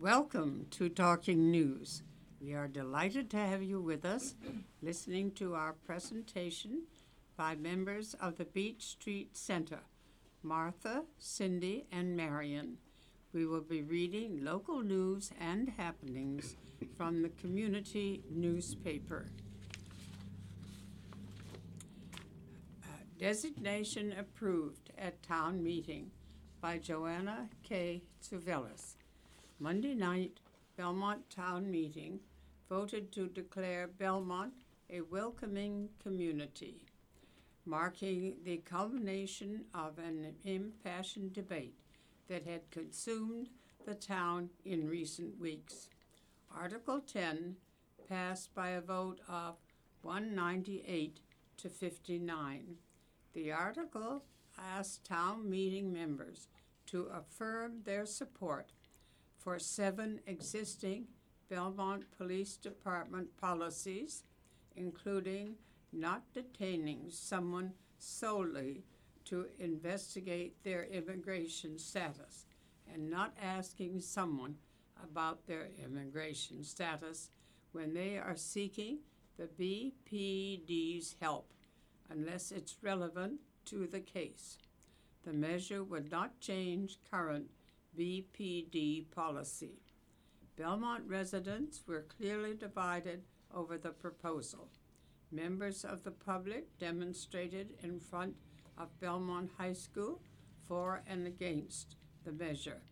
Welcome to Talking News. We are delighted to have you with us, listening to our presentation by members of the Beech Street Center, Martha, Cindy, and Marion. We will be reading local news and happenings from the community newspaper. Designation approved at town meeting by Joanna K. Tzouvelis. Monday night, Belmont Town Meeting voted to declare Belmont a welcoming community, marking the culmination of an impassioned debate that had consumed the town in recent weeks. Article 10 passed by a vote of 198 to 59. The article asked town meeting members to affirm their support for seven existing Belmont Police Department policies, including not detaining someone solely to investigate their immigration status and not asking someone about their immigration status when they are seeking the BPD's help unless it's relevant to the case. The measure would not change current BPD policy. Belmont residents were clearly divided over the proposal. Members of the public demonstrated in front of Belmont High School for and against the measure.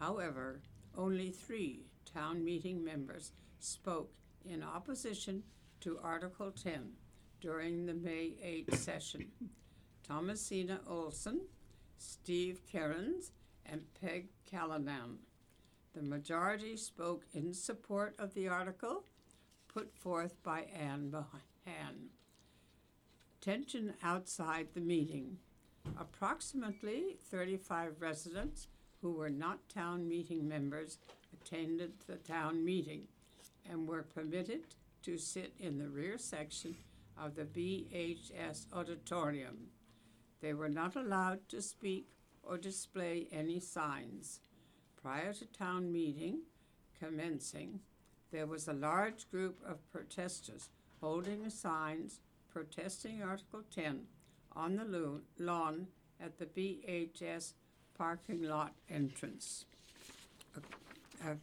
However, only three town meeting members spoke in opposition to Article 10 during the May 8 session. Thomasina Olson, Steve Kerens, and Peg Callanan. The majority spoke in support of the article put forth by Anne Mahan. Tension outside the meeting. Approximately 35 residents who were not town meeting members attended the town meeting and were permitted to sit in the rear section of the BHS auditorium. They were not allowed to speak or display any signs. Prior to town meeting commencing, there was a large group of protesters holding signs protesting Article 10 on the lawn at the BHS parking lot entrance. A- a-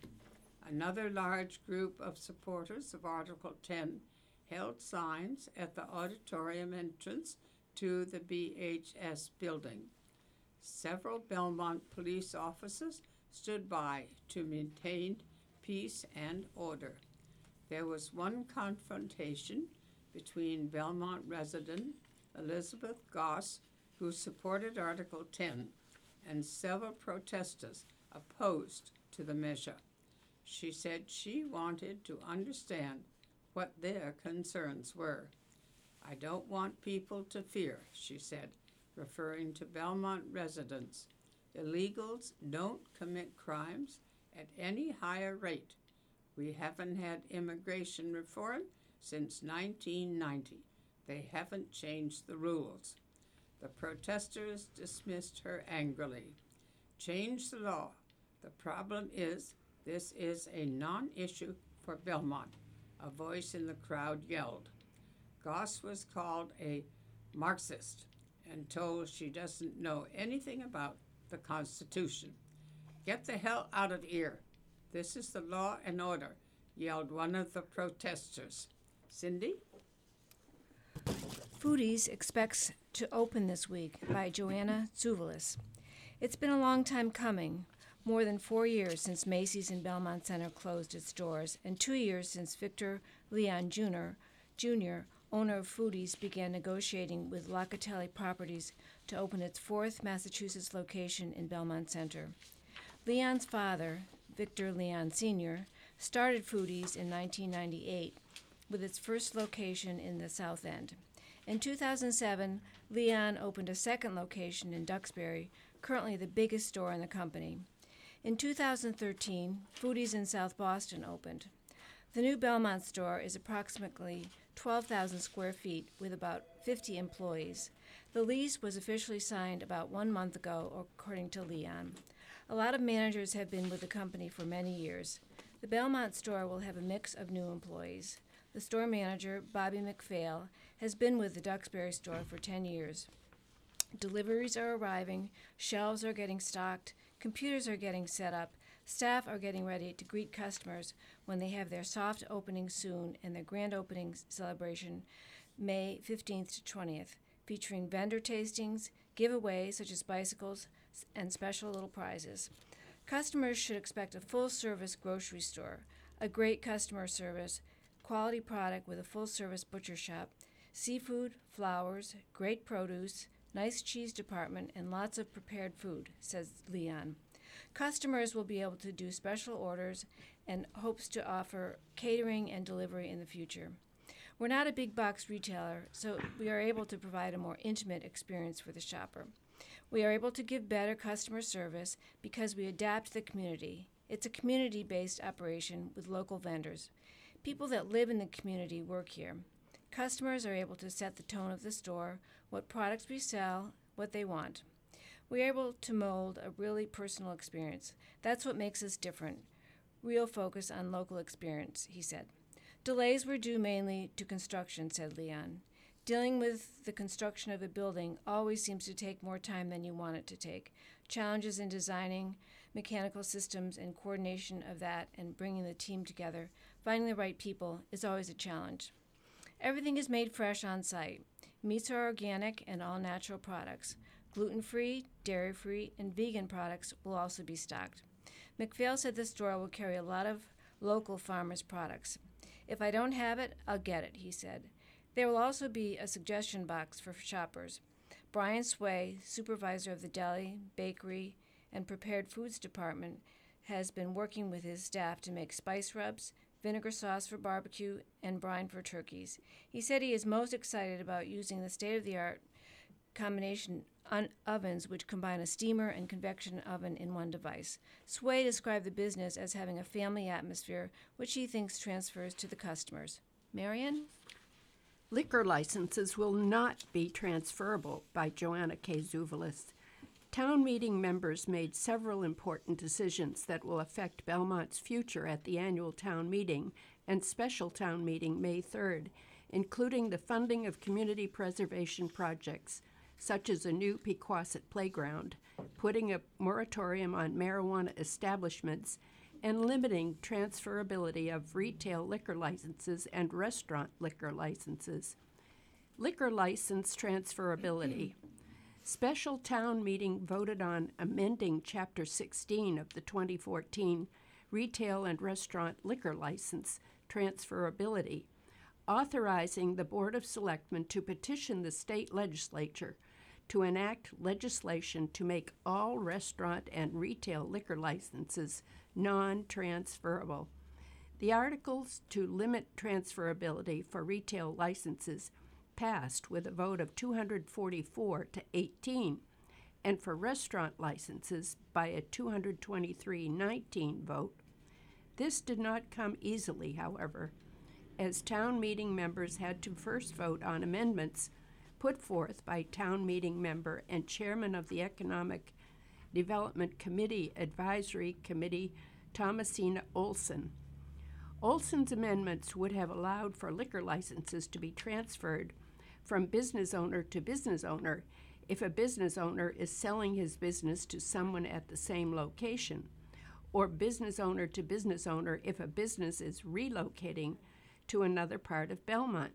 another large group of supporters of Article 10 held signs at the auditorium entrance to the BHS building. Several Belmont police officers stood by to maintain peace and order. There was one confrontation between Belmont resident Elizabeth Goss, who supported Article 10, and several protesters opposed to the measure. She said she wanted to understand what their concerns were. I don't want people to fear, she said, referring to Belmont residents. Illegals don't commit crimes at any higher rate. We haven't had immigration reform since 1990. They haven't changed the rules. The protesters dismissed her angrily. Change the law. The problem is this is a non issue for Belmont, a voice in the crowd yelled. Goss was called a Marxist and told she doesn't know anything about the Constitution. Get the hell out of here. This is the law and order, yelled one of the protesters. Cindy? Foodies expects to open this week by Joanna Tzouvelis. It's been a long time coming, more than four years since Macy's in Belmont Center closed its doors, and two years since Victor Leon Jr., Jr., owner of Foodies, began negotiating with Locatelli Properties to open its fourth Massachusetts location in Belmont Center. Leon's father, Victor Leon Sr., started Foodies in 1998 with its first location in the South End. In 2007, Leon opened a second location in Duxbury, currently the biggest store in the company. In 2013, Foodies in South Boston opened. The new Belmont store is approximately 12,000 square feet with about 50 employees. The lease was officially signed about one month ago, according to Leon. A lot of managers have been with the company for many years. The Belmont store will have a mix of new employees. The store manager, Bobby McPhail, has been with the Duxbury store for 10 years. Deliveries are arriving, shelves are getting stocked, computers are getting set up, staff are getting ready to greet customers when they have their soft opening soon and their grand opening celebration May 15th to 20th, featuring vendor tastings, giveaways such as bicycles, and special little prizes. Customers should expect a full service grocery store, a great customer service, quality product with a full service butcher shop, seafood, flowers, great produce, nice cheese department, and lots of prepared food, says Leon. Customers will be able to do special orders and hopes to offer catering and delivery in the future. We're not a big box retailer, so we are able to provide a more intimate experience for the shopper. We are able to give better customer service because we adapt to the community. It's a community based operation with local vendors. People that live in the community work here. Customers are able to set the tone of the store, what products we sell, what they want. We are able to mold a really personal experience. That's what makes us different. Real focus on local experience, he said. Delays were due mainly to construction, said Leon. Dealing with the construction of a building always seems to take more time than you want it to take. Challenges in designing mechanical systems and coordination of that and bringing the team together, finding the right people, is always a challenge. Everything is made fresh on site. Meats are organic and all natural products. Gluten free, dairy free, and vegan products will also be stocked. McPhail said the store will carry a lot of local farmers' products. If I don't have it, I'll get it, he said. There will also be a suggestion box for shoppers. Brian Sway, supervisor of the deli, bakery, and prepared foods department, has been working with his staff to make spice rubs, vinegar sauce for barbecue, and brine for turkeys. He said he is most excited about using the state of the art combination on ovens which combine a steamer and convection oven in one device. Sway described the business as having a family atmosphere, which he thinks transfers to the customers. Marion? Liquor licenses will not be transferable by Joanna K. Tzouvelis. Town meeting members made several important decisions that will affect Belmont's future at the annual town meeting and special town meeting May 3rd, including the funding of community preservation projects such as a new Pequossette playground, putting a moratorium on marijuana establishments, and limiting transferability of retail liquor licenses and restaurant liquor licenses. Liquor license transferability. Special town meeting voted on amending Chapter 16 of the 2014 Retail and Restaurant Liquor License Transferability, authorizing the Board of Selectmen to petition the state legislature to enact legislation to make all restaurant and retail liquor licenses non transferable. The articles to limit transferability for retail licenses passed with a vote of 244 to 18, and for restaurant licenses by a 223 19 vote. This did not come easily, however, as town meeting members had to first vote on amendments put forth by town meeting member and chairman of the Economic Development Committee Advisory Committee, Thomasina Olson. Olson's amendments would have allowed for liquor licenses to be transferred from business owner to business owner if a business owner is selling his business to someone at the same location, or business owner to business owner if a business is relocating to another part of Belmont.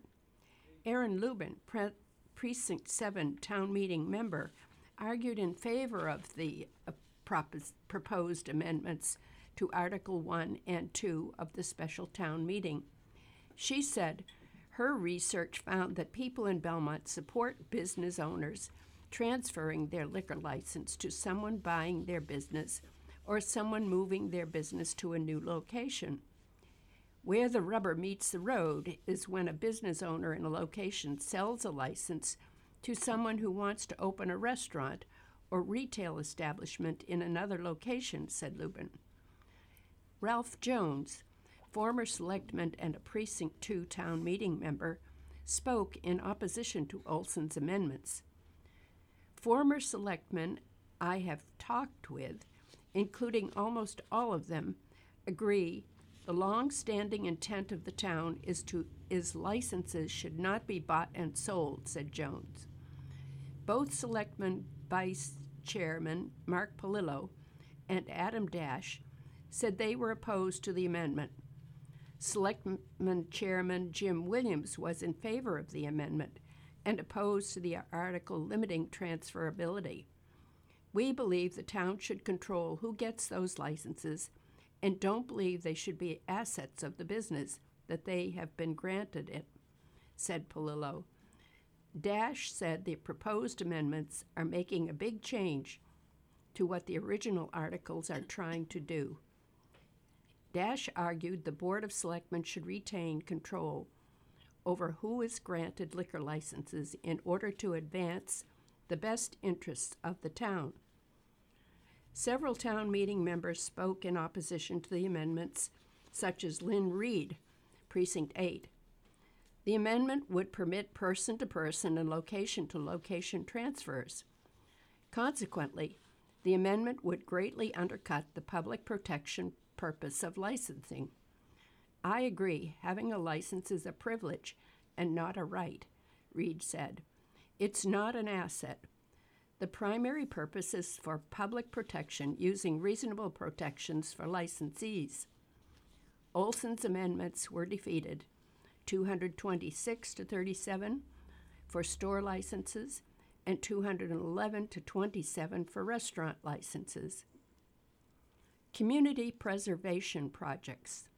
Aaron Lubin, pre- Precinct 7 town meeting member, argued in favor of the uh, propos- proposed amendments to Article 1 and 2 of the special town meeting. She said her research found that people in Belmont support business owners transferring their liquor license to someone buying their business or someone moving their business to a new location. Where the rubber meets the road is when a business owner in a location sells a license to someone who wants to open a restaurant or retail establishment in another location, said Lubin. Ralph Jones, former selectman and a Precinct 2 town meeting member, spoke in opposition to Olson's amendments. Former selectmen I have talked with including almost all of them, agree the long-standing intent of the town is to is licenses should not be bought and sold, said Jones. Both Selectman Vice Chairman Mark Paolillo and Adam Dash said they were opposed to the amendment. Selectman Chairman Jim Williams was in favor of the amendment and opposed to the article limiting transferability. We believe the town should control who gets those licenses and don't believe they should be assets of the business that they have been granted it, said Paolillo. Dash said the proposed amendments are making a big change to what the original articles are trying to do. Dash argued the Board of Selectmen should retain control over who is granted liquor licenses in order to advance the best interests of the town. Several town meeting members spoke in opposition to the amendments, such as Lynn Reed, Precinct 8. The amendment would permit person to person and location to location transfers. Consequently, the amendment would greatly undercut the public protection purpose of licensing. I agree, having a license is a privilege and not a right, Reed said. It's not an asset. The primary purpose is for public protection using reasonable protections for licensees. Olson's amendments were defeated 226 to 37 for store licenses and 211 to 27 for restaurant licenses. Community preservation projects.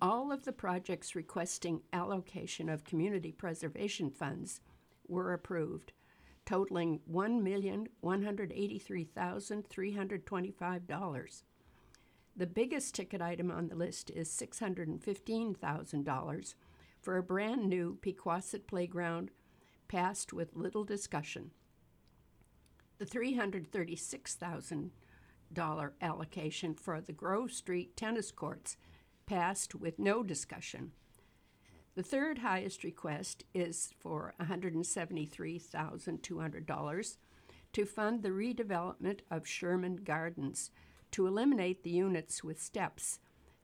All of the projects requesting allocation of community preservation funds were approved, totaling $1,183,325. The biggest ticket item on the list is $615,000 for a brand new Pequossette playground passed with little discussion. The $336,000 allocation for the Grove Street tennis courts passed with no discussion. The third highest request is for $173,200 to fund the redevelopment of Sherman Gardens to eliminate the units with steps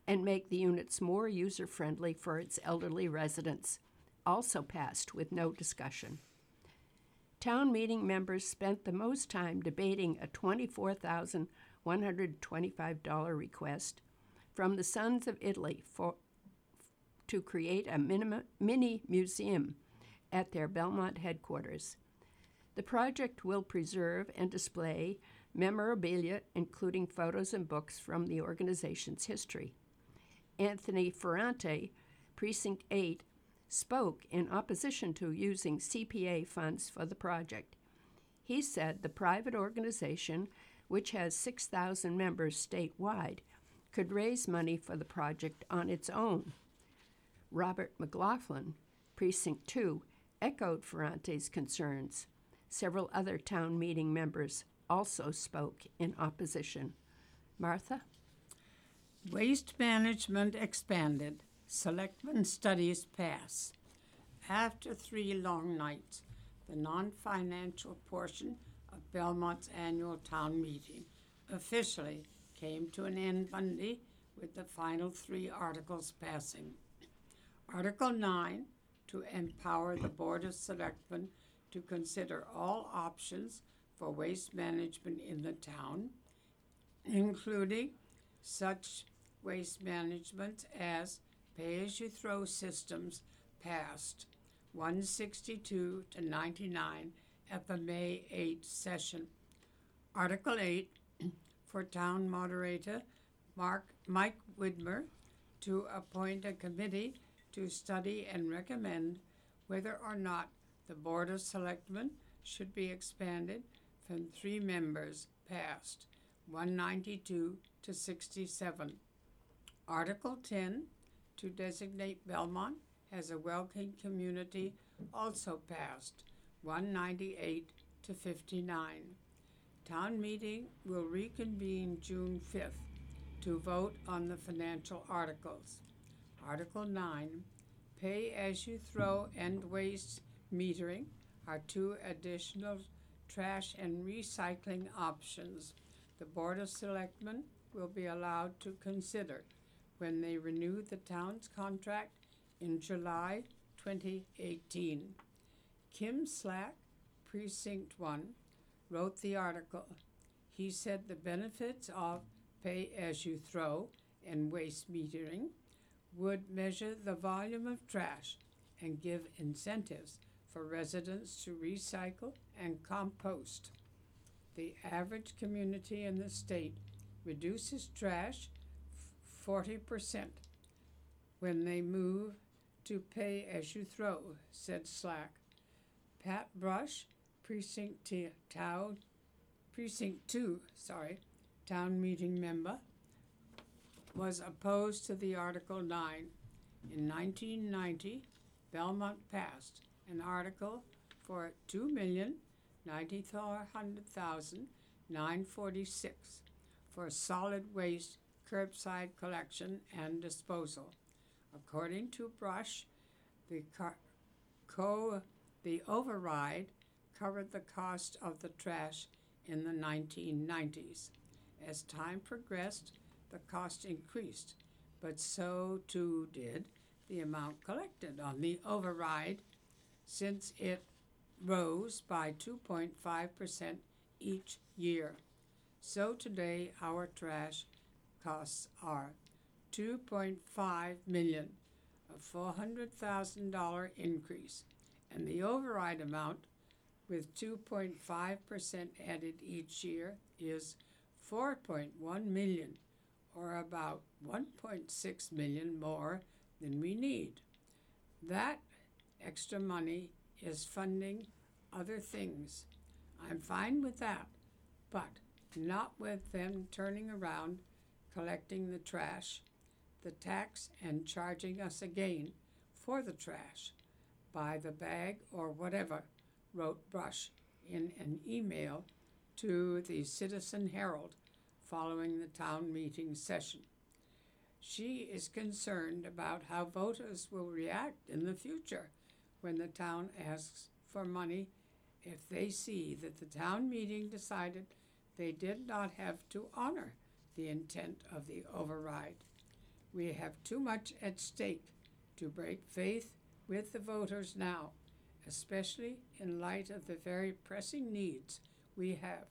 and make the units more user friendly for its elderly residents, also passed with no discussion. Town meeting members spent the most time debating a $24,125 request from the Sons of Italy for, to create a mini museum at their Belmont headquarters. The project will preserve and display memorabilia, including photos and books from the organization's history. Anthony Ferrante, Precinct 8, spoke in opposition to using CPA funds for the project. He said the private organization, which has 6,000 members statewide, could raise money for the project on its own. Robert McLaughlin, Precinct 2, echoed Ferrante's concerns. Several other town meeting members also spoke in opposition. Martha? Waste management expanded. Selectmen studies pass. After three long nights, the non financial portion of Belmont's annual town meeting officially came to an end Monday with the final three articles passing. Article 9 to empower the Board of Selectmen to consider all options for waste management in the town, including such waste management as pay as you throw systems passed 162 to 99 at the May 8 session. Article 8 for town moderator Mark Mike Widmer to appoint a committee to study and recommend whether or not the Board of Selectmen should be expanded from three members passed 192 to 67. Article 10 to designate Belmont as a welcoming community also passed 198 to 59. Town meeting will reconvene June 5th to vote on the financial articles. Article 9 Pay as you throw and waste metering are two additional trash and recycling options the Board of Selectmen will be allowed to consider when they renew the town's contract in July 2018. Kim Slack, Precinct 1, wrote the article. He said the benefits of pay as you throw and waste metering would measure the volume of trash and give incentives for residents to recycle and compost. The average community in the state reduces trash 40% when they move to pay as you throw, said Slack. Pat Brush, precinct t- town, precinct 2, sorry, town meeting member, was opposed to the Article 9. In 1990, Belmont passed an article for two million ninety-four hundred thousand nine forty-six for solid waste curbside collection and disposal. According to Brush, the car- co the override covered the cost of the trash in the 1990s. As time progressed, the cost increased, but so too did the amount collected on the override since it rose by 2.5% each year. So today our trash costs are 2.5 million, a $400,000 increase, and the override amount with 2.5% added each year is 4.1 million or about 1.6 million more than we need. That extra money is funding other things. I'm fine with that, but not with them turning around, collecting the trash, the tax, and charging us again for the trash by the bag or whatever, wrote Brush in an email to the Citizen Herald following the town meeting session. She is concerned about how voters will react in the future when the town asks for money if they see that the town meeting decided they did not have to honor the intent of the override. We have too much at stake to break faith with the voters now, especially in light of the very pressing needs we have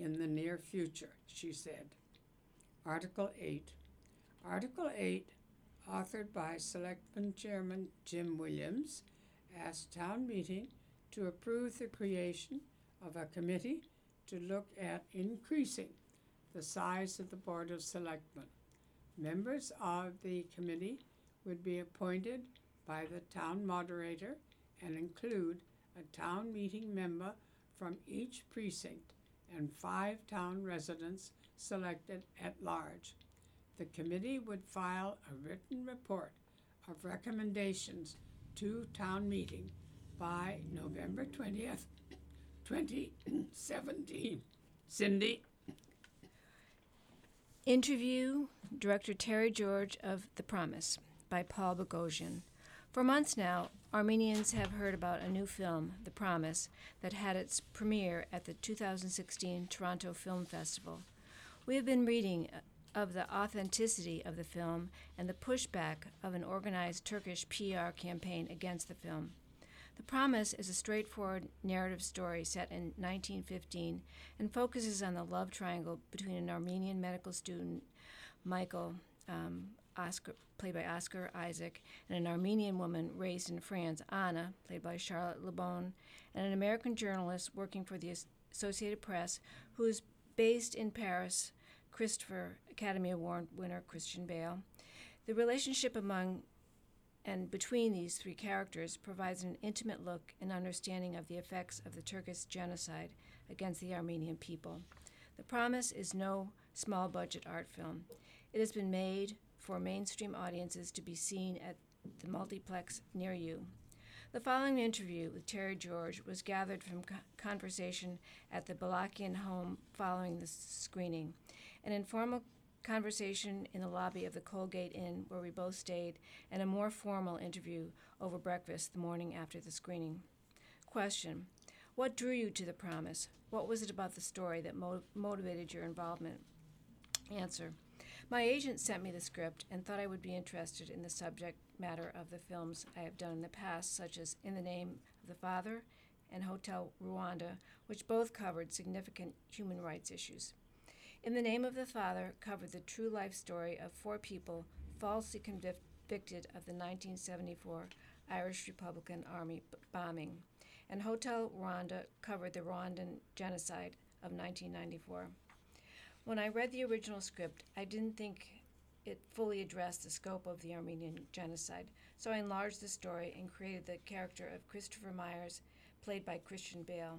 in the near future, she said. Article 8. Article 8, authored by Selectman Chairman Jim Williams, asked town meeting to approve the creation of a committee to look at increasing the size of the Board of Selectmen. Members of the committee would be appointed by the town moderator and include a town meeting member from each precinct and five town residents selected at large. The committee would file a written report of recommendations to town meeting by November twentieth, twenty seventeen. Cindy? Interview Director Terry George of The Promise by Paul Bogosian. For months now, Armenians have heard about a new film, The Promise, that had its premiere at the 2016 Toronto Film Festival. We have been reading of the authenticity of the film and the pushback of an organized Turkish PR campaign against the film. The Promise is a straightforward narrative story set in 1915 and focuses on the love triangle between an Armenian medical student, Michael, um, Oscar, played by Oscar Isaac, and an Armenian woman raised in France, Anna, played by Charlotte Le Bon, and an American journalist working for the Associated Press who is based in Paris, Christopher Academy Award winner Christian Bale. The relationship among and between these three characters provides an intimate look and understanding of the effects of the Turkish genocide against the Armenian people. The Promise is no small budget art film. It has been made for mainstream audiences to be seen at the multiplex near you. The following interview with Terry George was gathered from conversation at the Balakian home following the screening. An informal conversation in the lobby of the Colgate Inn, where we both stayed, and a more formal interview over breakfast the morning after the screening. Question What drew you to the promise? What was it about the story that mo- motivated your involvement? Answer. My agent sent me the script and thought I would be interested in the subject matter of the films I have done in the past, such as In the Name of the Father and Hotel Rwanda, which both covered significant human rights issues. In the Name of the Father covered the true life story of four people falsely convicted of the 1974 Irish Republican Army bombing, and Hotel Rwanda covered the Rwandan genocide of 1994. When I read the original script, I didn't think it fully addressed the scope of the Armenian genocide, so I enlarged the story and created the character of Christopher Myers, played by Christian Bale.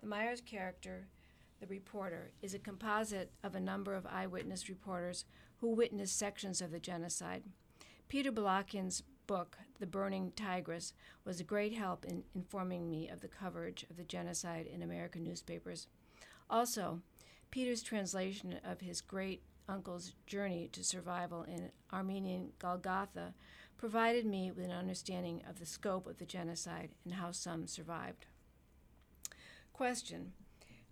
The Myers character, the reporter, is a composite of a number of eyewitness reporters who witnessed sections of the genocide. Peter Balakian's book, The Burning Tigris, was a great help in informing me of the coverage of the genocide in American newspapers. Also, Peter's translation of his great uncle's journey to survival in Armenian Golgotha provided me with an understanding of the scope of the genocide and how some survived. Question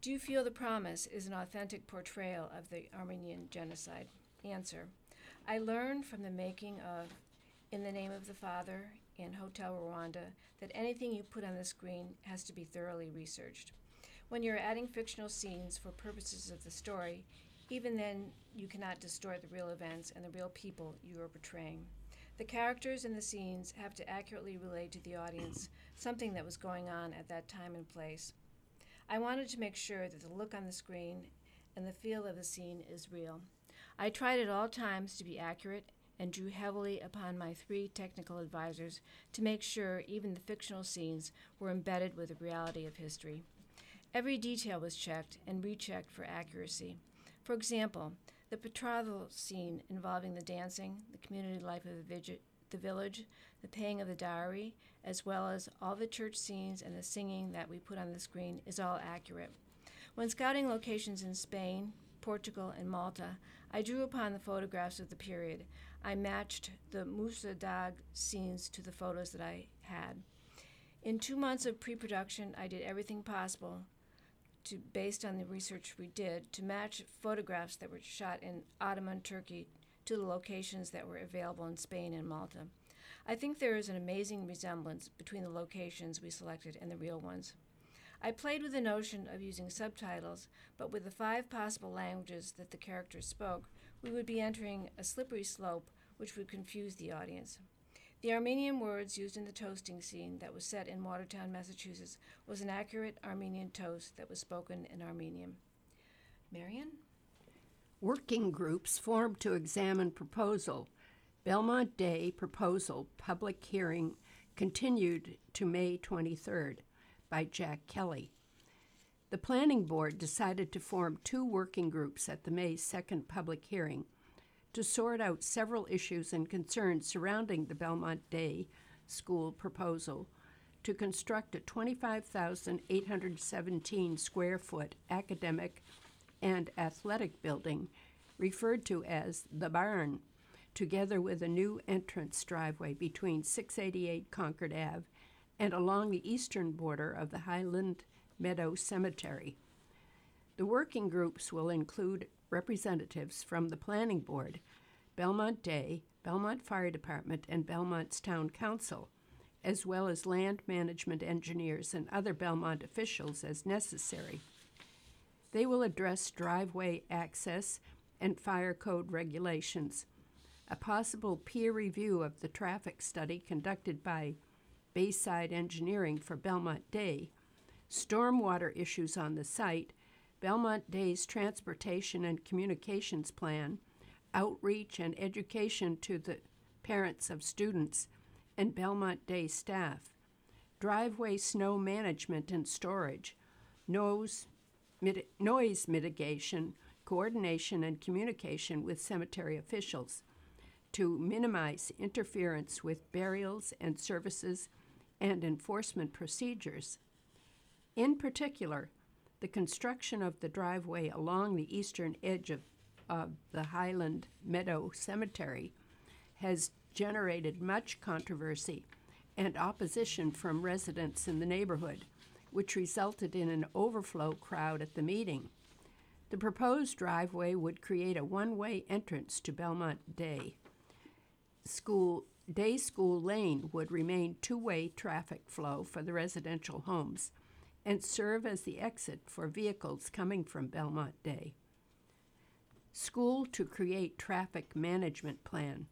Do you feel The Promise is an authentic portrayal of the Armenian genocide? Answer I learned from the making of In the Name of the Father and Hotel Rwanda that anything you put on the screen has to be thoroughly researched. When you're adding fictional scenes for purposes of the story, even then you cannot distort the real events and the real people you are portraying. The characters and the scenes have to accurately relate to the audience, something that was going on at that time and place. I wanted to make sure that the look on the screen and the feel of the scene is real. I tried at all times to be accurate and drew heavily upon my three technical advisors to make sure even the fictional scenes were embedded with the reality of history. Every detail was checked and rechecked for accuracy. For example, the betrothal scene involving the dancing, the community life of the, vigi- the village, the paying of the dowry, as well as all the church scenes and the singing that we put on the screen is all accurate. When scouting locations in Spain, Portugal, and Malta, I drew upon the photographs of the period. I matched the Musa Dag scenes to the photos that I had. In two months of pre production, I did everything possible to, based on the research we did, to match photographs that were shot in Ottoman Turkey to the locations that were available in Spain and Malta. I think there is an amazing resemblance between the locations we selected and the real ones. I played with the notion of using subtitles, but with the five possible languages that the characters spoke, we would be entering a slippery slope which would confuse the audience. The Armenian words used in the toasting scene that was set in Watertown, Massachusetts, was an accurate Armenian toast that was spoken in Armenian. Marion? Working groups formed to examine proposal. Belmont Day proposal public hearing continued to May 23rd by Jack Kelly. The Planning Board decided to form two working groups at the May 2nd public hearing to sort out several issues and concerns surrounding the Belmont Day School proposal to construct a 25,817 square foot academic and athletic building referred to as the barn, together with a new entrance driveway between 688 Concord Ave and along the eastern border of the Highland Meadow Cemetery. The working groups will include representatives from the Planning Board, Belmont Day, Belmont Fire Department, and Belmont's Town Council, as well as land management engineers and other Belmont officials as necessary. They will address driveway access and fire code regulations, a possible peer review of the traffic study conducted by Bayside Engineering for Belmont Day, stormwater issues on the site, Belmont Day's transportation and communications plan, outreach and education to the parents of students, and Belmont Day staff, driveway snow management and storage, noise, mit- noise mitigation, coordination, and communication with cemetery officials to minimize interference with burials and services and enforcement procedures. In particular, the construction of the driveway along the eastern edge of, of the Highland Meadow Cemetery has generated much controversy and opposition from residents in the neighborhood, which resulted in an overflow crowd at the meeting. The proposed driveway would create a one way entrance to Belmont Day. School Day School Lane would remain two way traffic flow for the residential homes and serve as the exit for vehicles coming from Belmont Day. School to create traffic management plan.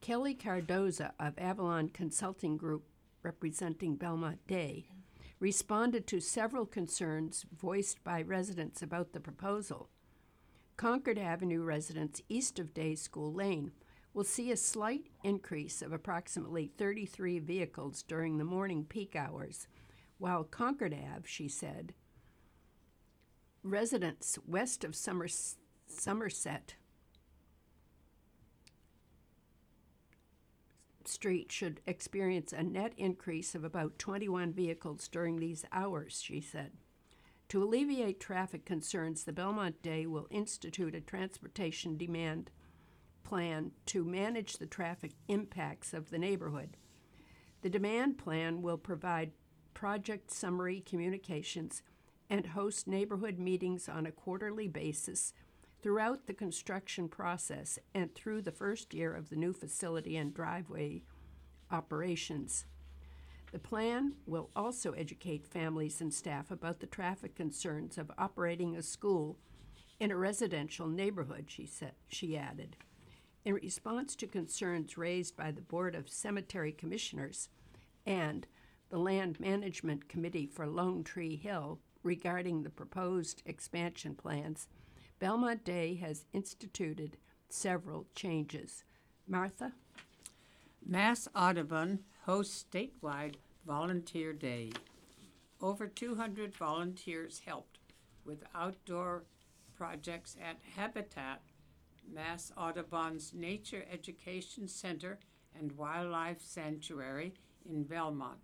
Kelly Cardoza of Avalon Consulting Group, representing Belmont Day, responded to several concerns voiced by residents about the proposal. Concord Avenue residents east of Day School Lane will see a slight increase of approximately 33 vehicles during the morning peak hours, while Concord Ave, she said, residents west of Somers- Somerset Street should experience a net increase of about 21 vehicles during these hours, she said. To alleviate traffic concerns, the Belmont Day will institute a transportation demand plan to manage the traffic impacts of the neighborhood. The demand plan will provide project summary communications and host neighborhood meetings on a quarterly basis throughout the construction process and through the first year of the new facility and driveway operations. The plan will also educate families and staff about the traffic concerns of operating a school in a residential neighborhood, she said, she added. In response to concerns raised by the Board of Cemetery Commissioners and the Land Management Committee for Lone Tree Hill regarding the proposed expansion plans, Belmont Day has instituted several changes. Martha? Mass Audubon hosts statewide Volunteer Day. Over 200 volunteers helped with outdoor projects at Habitat, Mass Audubon's Nature Education Center and Wildlife Sanctuary in Belmont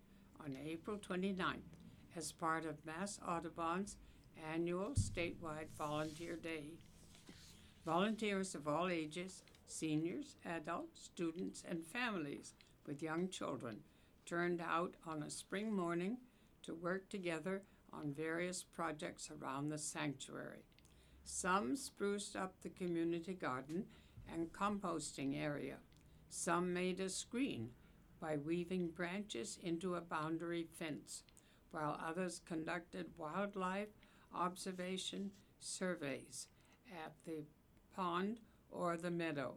on April 29th as part of Mass Audubon's annual statewide Volunteer Day. Volunteers of all ages, seniors, adults, students, and families with young children turned out on a spring morning to work together on various projects around the sanctuary. Some spruced up the community garden and composting area. Some made a screen by weaving branches into a boundary fence, while others conducted wildlife observation surveys at the pond or the meadow.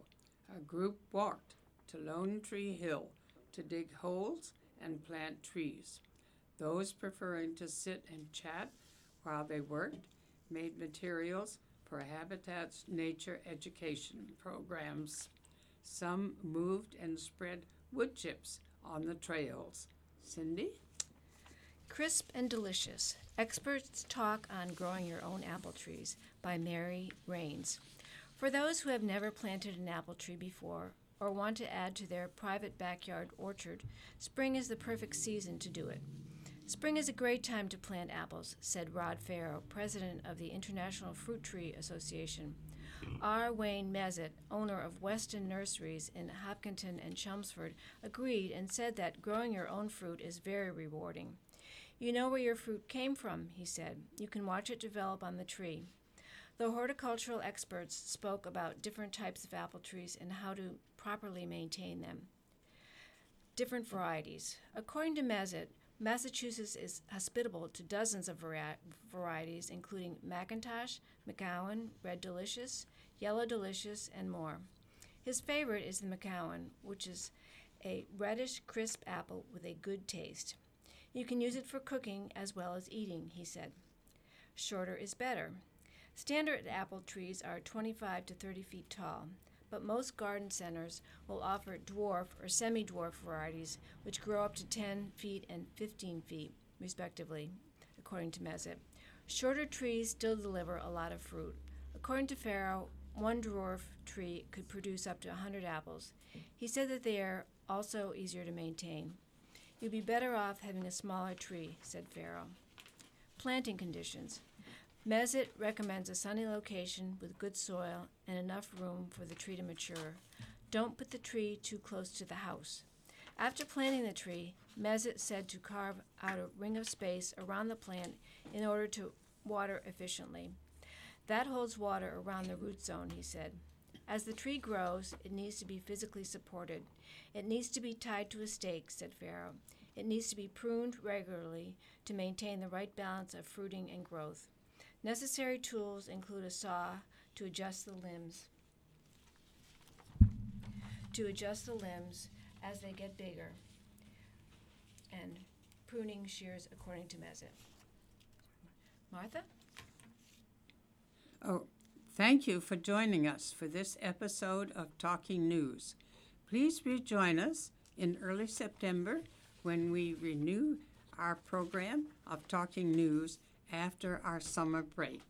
A group walked to Lone Tree Hill to dig holes and plant trees. Those preferring to sit and chat while they worked made materials for Habitat's nature education programs. Some moved and spread wood chips on the trails. Cindy? Crisp and delicious. Experts talk on growing your own apple trees by Mary Rains. For those who have never planted an apple tree before or want to add to their private backyard orchard, spring is the perfect season to do it. Spring is a great time to plant apples, said Rod Farrow, president of the International Fruit Tree Association. R. Wayne Mezitt, owner of Weston Nurseries in Hopkinton and Chelmsford, agreed and said that growing your own fruit is very rewarding. You know where your fruit came from, he said. You can watch it develop on the tree. The horticultural experts spoke about different types of apple trees and how to properly maintain them. Different varieties. According to Mezitt, Massachusetts is hospitable to dozens of vari- varieties, including McIntosh, Macoun, Red Delicious, Yellow Delicious, and more. His favorite is the Macoun, which is a reddish, crisp apple with a good taste. You can use it for cooking as well as eating, he said. Shorter is better. Standard apple trees are 25 to 30 feet tall, but most garden centers will offer dwarf or semi dwarf varieties, which grow up to 10 feet and 15 feet, respectively, according to Mezitt. Shorter trees still deliver a lot of fruit. According to Farrow, one dwarf tree could produce up to 100 apples. He said that they are also easier to maintain. You'd be better off having a smaller tree, said Farrow. Planting conditions. Mezitt recommends a sunny location with good soil and enough room for the tree to mature. Don't put the tree too close to the house. After planting the tree, Mezitt said to carve out a ring of space around the plant in order to water efficiently. That holds water around the root zone, he said. As the tree grows, it needs to be physically supported. It needs to be tied to a stake, said Farrow. It needs to be pruned regularly to maintain the right balance of fruiting and growth. Necessary tools include a saw to adjust the limbs to adjust the limbs as they get bigger and pruning shears according to Mezitt. Martha? Oh, thank you for joining us for this episode of Talking News. Please rejoin us in early September when we renew our program of Talking News after our summer break.